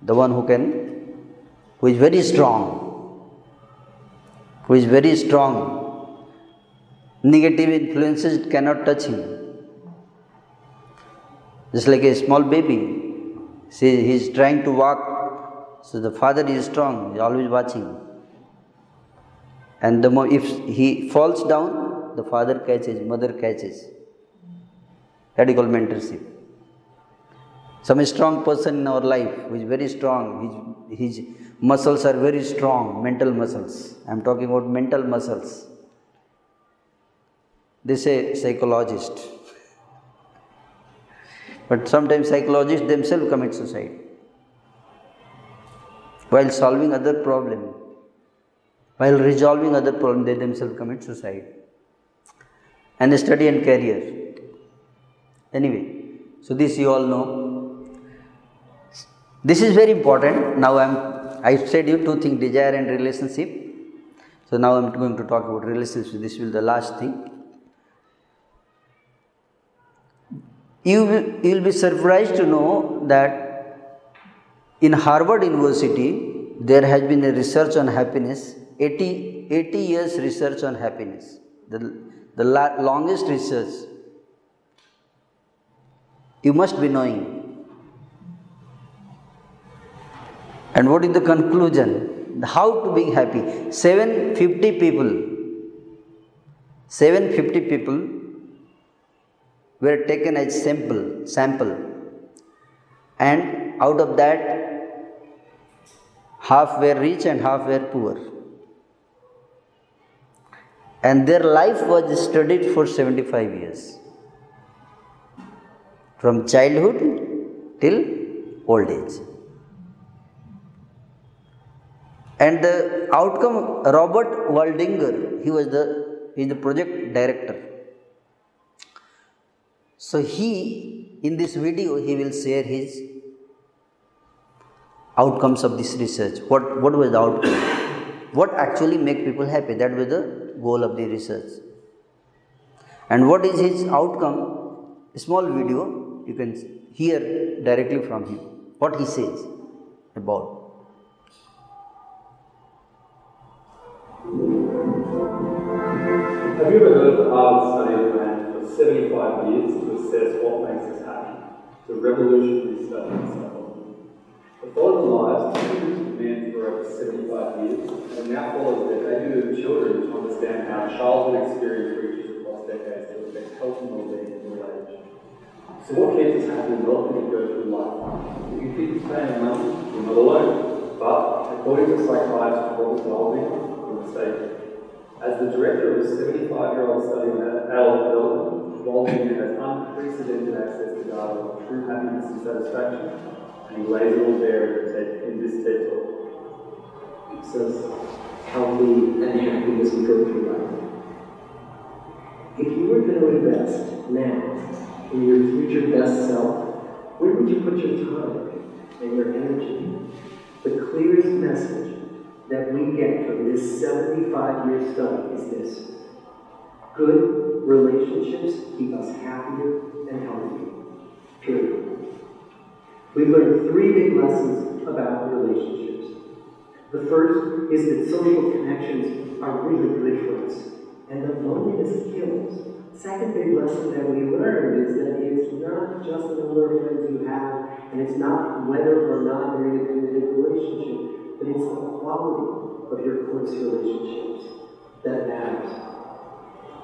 The one who can who is very strong who is very strong negative influences cannot touch him just like a small baby See, he is trying to walk. So the father is strong, he is always watching. And the more if he falls down, the father catches, mother catches. That is called mentorship. Some strong person in our life who is very strong, his muscles are very strong, mental muscles. I am talking about mental muscles. They say psychologist. But sometimes psychologists themselves commit suicide while solving other problem, while resolving other problem, they themselves commit suicide. And study and career. Anyway, so this you all know. This is very important. Now I'm I said you two things desire and relationship. So now I'm going to talk about relationship. This will be the last thing. you will, you will be surprised to know that In Harvard University, there has been a research on happiness, 80, 80 years research on happiness, the, the la- longest research. You must be knowing. And what is the conclusion? How to be happy? 750 people, 750 people were taken as sample, sample, and out of that, half were rich and half were poor. And their life was studied for 75 years from childhood till old age. And the outcome, Robert Waldinger, he was the, he is the project director. So he, in this video, he will share his outcomes of this research. What, what was the outcome? What actually make people happy? That was the goal of the research. And what is his outcome? A small video, you can hear directly from him. What he says about. Have you ever heard of the Harvard study of man for 75 years to assess what makes us happy? A revolutionary study followed the lives of of men for over 75 years, and now follows their debut of children to understand how childhood experience reaches across decades to affect health and well-being in middle age. So what keeps us happy and healthy as we go through life? If you keep paying money, you're not alone. But according to psychiatrist Robert Golding, you're mistaken. As the director of a 75-year-old study on adult development, Waldinger has unprecedented access to data on true happiness and satisfaction, and he lays it all bare in this TED Talk. It says healthy and happy as we go through life. If you were going to invest now in your future best self, where would you put your time and your energy? The clearest message that we get from this 75 year study is this good relationships keep us happier and healthier. Period. We've learned three big lessons about relationships. The first is that social connections are really good for us, and that loneliness kills. Second big lesson that we learned is that it's not just the number of friends you have, and it's not whether or not you're in a committed relationship, but it's the quality of your close relationships that matters.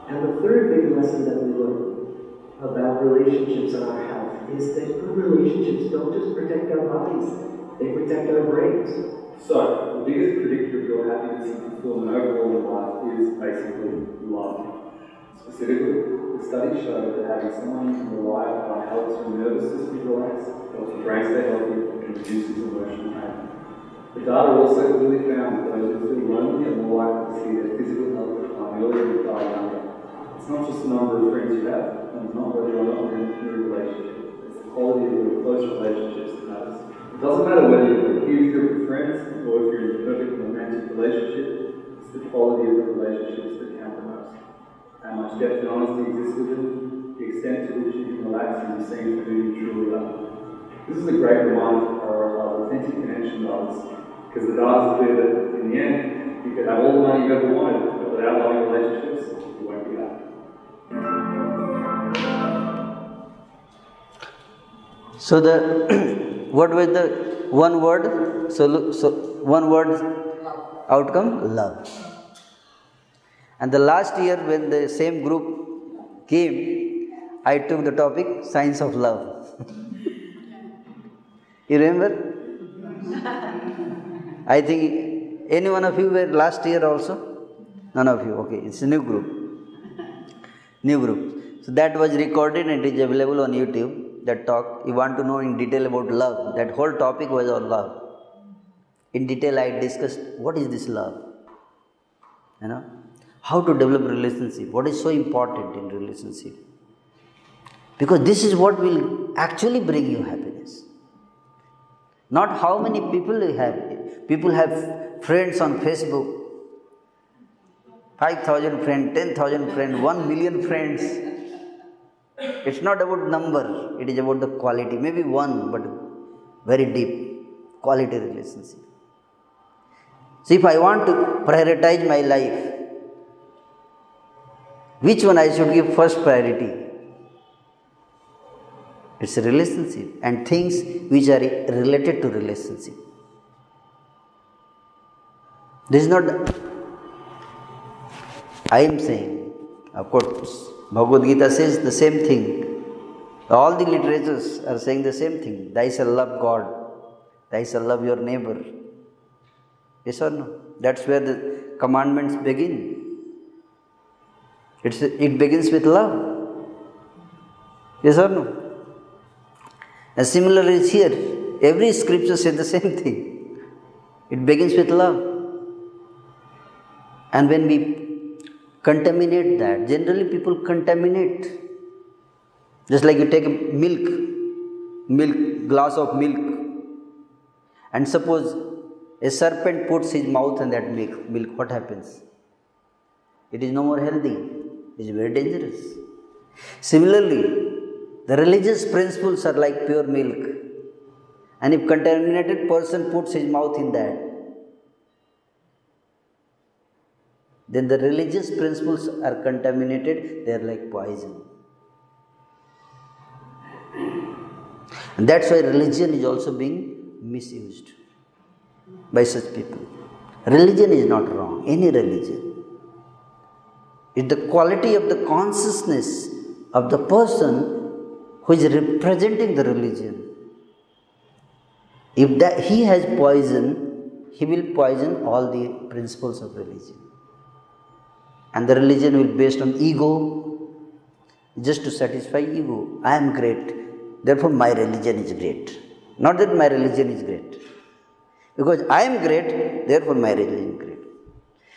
And the third big lesson that we learned about relationships and our health is that good relationships don't just protect our bodies, they protect our brains. So, the biggest predictor of your happiness and fulfillment overall in life is basically love. Specifically, the studies show that having someone you can rely upon helps your nervous system relax, helps your brain stay healthy, and reduces emotional pain. The data also clearly found that those who feel lonely are more likely to see their physical health decline earlier die younger. It's not just the number of friends you have, and it's not whether or not you're in a relationship. It's the quality of your close relationships that matters. It doesn't matter whether you're a huge group of friends or if you're in a perfect romantic relationship, it's the quality of the relationships that count the most. How much depth and honesty exists within the extent to which you can relax and for who you truly are. This is a great reminder to prioritize authentic connection with others, because the data is clear that in the end, you could have all the money you ever wanted, but without loving relationships, you won't be happy. So the what was the one word? So, so one word outcome love. And the last year when the same group came, I took the topic science of love. you remember? I think any one of you were last year also? None of you. Okay, it's a new group. New group. So that was recorded and it is available on YouTube. That talk. You want to know in detail about love. That whole topic was on love. In detail, I discussed what is this love. You know, how to develop relationship. What is so important in relationship? Because this is what will actually bring you happiness. Not how many people you have. People have friends on Facebook. 5,000 friends, 10,000 friends, 1 million friends. It's not about number, it is about the quality. Maybe one, but very deep. quality relationship. So if I want to prioritize my life, which one I should give first priority? It's a relationship and things which are related to relationship. This is not I am saying, of course, Bhagavad Gita says the same thing. All the literatures are saying the same thing. Thou shalt love God, thou shalt love your neighbor. Yes or no? That's where the commandments begin. It's, it begins with love. Yes or no? And similarly, is here. Every scripture says the same thing. It begins with love. And when we contaminate that. Generally, people contaminate. Just like you take a milk, milk, glass of milk, and suppose a serpent puts his mouth in that milk, milk, what happens? It is no more healthy. It is very dangerous. Similarly, the religious principles are like pure milk. And if contaminated person puts his mouth in that, then the religious principles are contaminated, they are like poison. And that's why religion is also being misused by such people. Religion is not wrong, any religion. It's the quality of the consciousness of the person who is representing the religion. If that he has poison, he will poison all the principles of religion. And the religion will be based on ego just to satisfy ego. I am great therefore my religion is great. Not that my religion is great. Because i am great therefore my religion is great.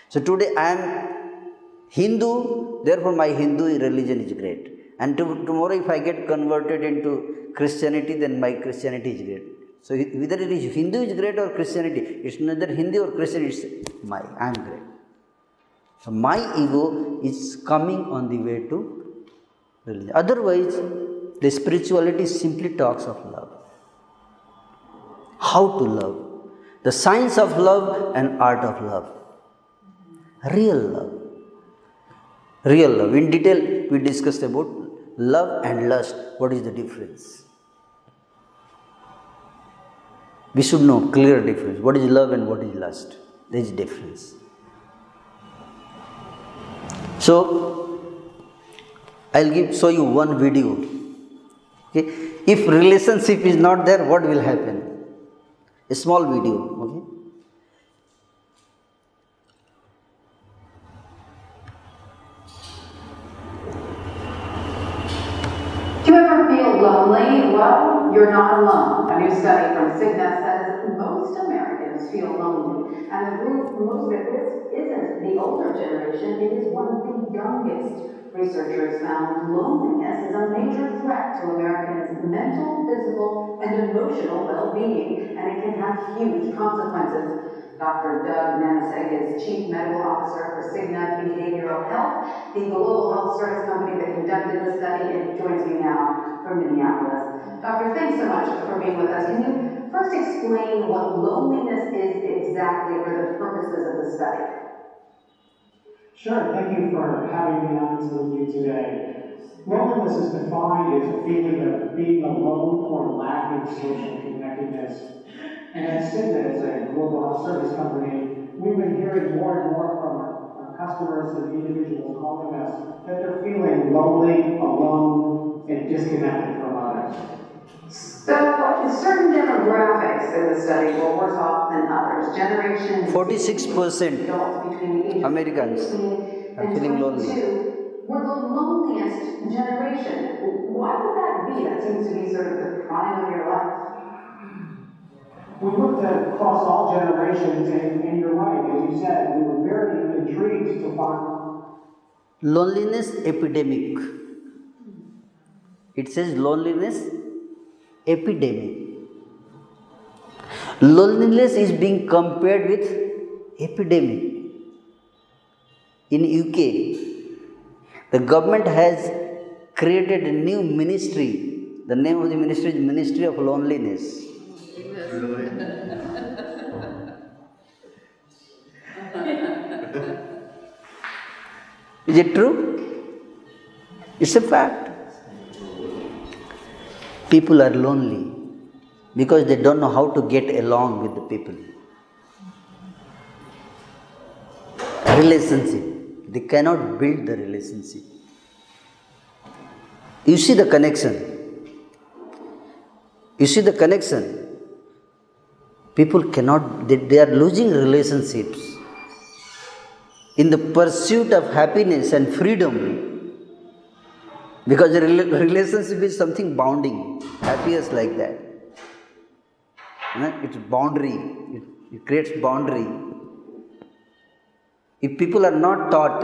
So today i am hindu therefore my hindu religion is great and to, tomorrow if i get converted into christianity then my christianity is great so whether it is hindu is great or christianity it's neither hindu or christian it's my i am great so my ego is coming on the way to religion. Otherwise, the spirituality simply talks of love. How to love. The science of love and art of love. Real love. Real love. In detail, we discussed about love and lust. What is the difference? We should know clear difference. What is love and what is lust? There is difference. So I'll give show you one video. Okay. If relationship is not there, what will happen? A small video. Okay. Do you ever feel lonely? Well, you're not alone. A new study from Cigna says most Americans feel lonely, and the group most at isn't the older generation, it is one of the youngest. Researchers found loneliness is a major threat to Americans' mental, physical, and emotional well-being, and it can have huge consequences. Dr. Doug Nemecek is Chief Medical Officer for Cigna Behavioral Health, the global health service company that conducted the study, and joins me now from Minneapolis. Doctor, thanks so much for being with us. Can you first explain what loneliness is exactly for the purposes of the study? Sure, thank you for having me on with you today. Loneliness is defined as a feeling of being alone or lacking social connectedness and at Cigna, as a global health service company, we've been hearing more and more from our, our customers and individuals calling us that they're feeling lonely, alone, and disconnected from others. So, certain demographics in the study were worse off than others. Generation 46% Americans are feeling lonely. Were the loneliest generation. Why would that be? That seems to be sort of the prime of your life. We looked at across all generations, and, and you're right, as you said, we were very intrigued to find loneliness epidemic. It says loneliness epidemic. Loneliness is being compared with epidemic. In UK, the government has created a new ministry. The name of the ministry is Ministry of Loneliness Is it true? It's a fact. People are lonely because they don't know how to get along with the people. Relationship. They cannot build the relationship. You see the connection. You see the connection. People cannot, they, they are losing relationships. In the pursuit of happiness and freedom because the relationship is something bounding. Happiest like that. It's boundary. It, it creates boundary. If people are not taught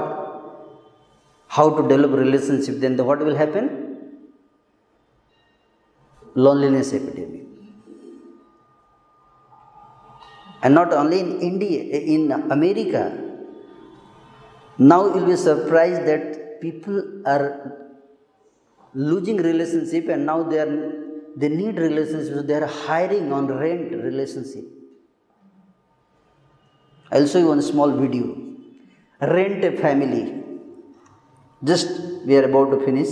how to develop relationship then the, what will happen? Loneliness epidemic and not only in india in america. Now you'll be surprised that people are losing relationship and now they are they need relationship they are hiring on rent relationship. I'll show you one small video. Rent a family. Just we are about to finish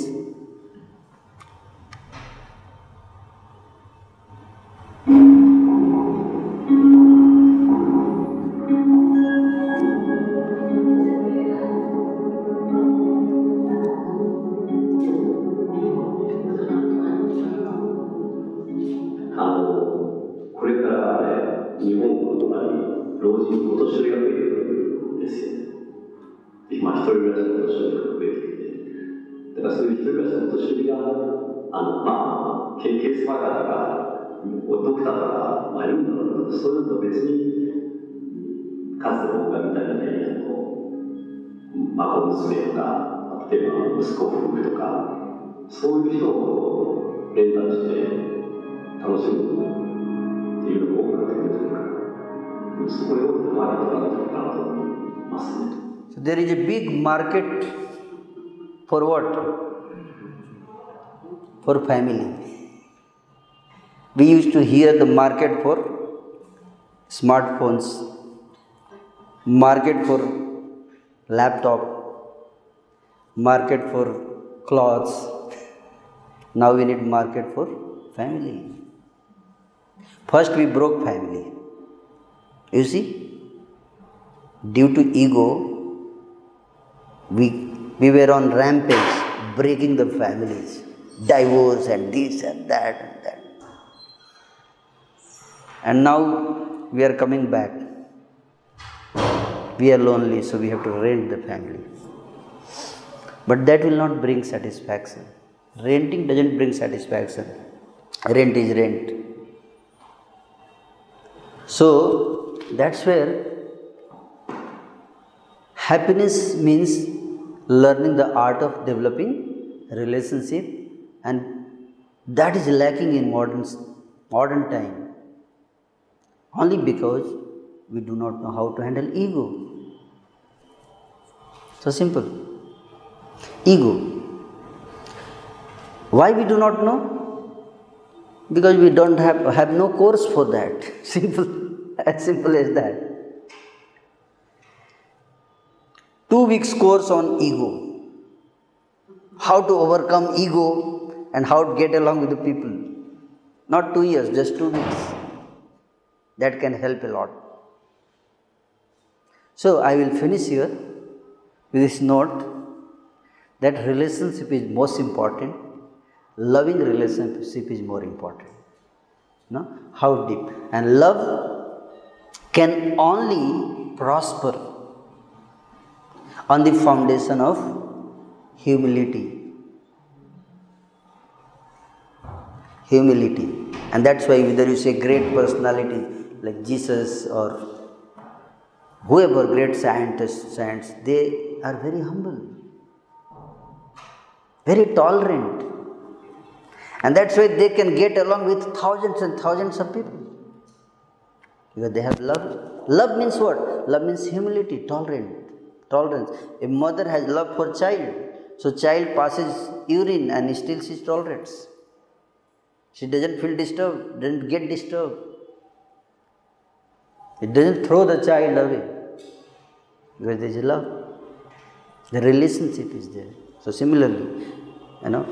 there is a big market for what? For family. We used to hear the market for smartphones, market for laptop, market for clothes. Now we need market for family. First we broke family. You see, due to ego, we, we were on rampage, breaking the families, divorce and this and that and that. And now we are coming back. We are lonely, so we have to rent the family. But that will not bring satisfaction. Renting doesn't bring satisfaction. Rent is rent. So that's where happiness means learning the art of developing relationship and that is lacking in modern modern time only because we do not know how to handle ego. So simple. Ego. Why we do not know? Because we don't have have no course for that. Simple as simple as that. Two weeks course on ego. How to overcome ego and how to get along with the people. Not two years just two weeks that can help a lot. So i will finish here with this note that relationship is most important. Loving relationship is more important. No? How deep? And love can only prosper on the foundation of humility. Humility. And that's why whether you say great personality like jesus or whoever great scientists science they are very humble very tolerant and that's why they can get along with thousands and thousands of people. Because they have love. Love means what? Love means humility, tolerant, tolerance. A mother has love for child. So child passes urine and still she tolerates. She doesn't feel disturbed, doesn't get disturbed. It doesn't throw the child away because there is love. The relationship is there. So similarly, you know,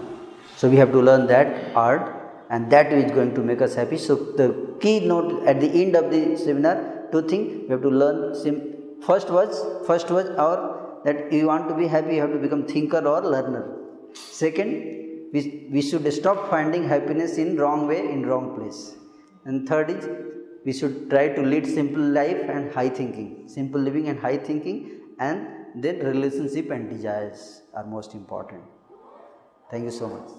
so we have to learn that art and that is going to make us happy. So the key note at the end of the seminar, two things we have to learn. Sim- first was first was our that you want to be happy, you have to become thinker or learner. Second, we, we should stop finding happiness in wrong way, in wrong place. And third is we should try to lead simple life and high thinking. Simple living and high thinking and then relationship and desires are most important. Thank you so much.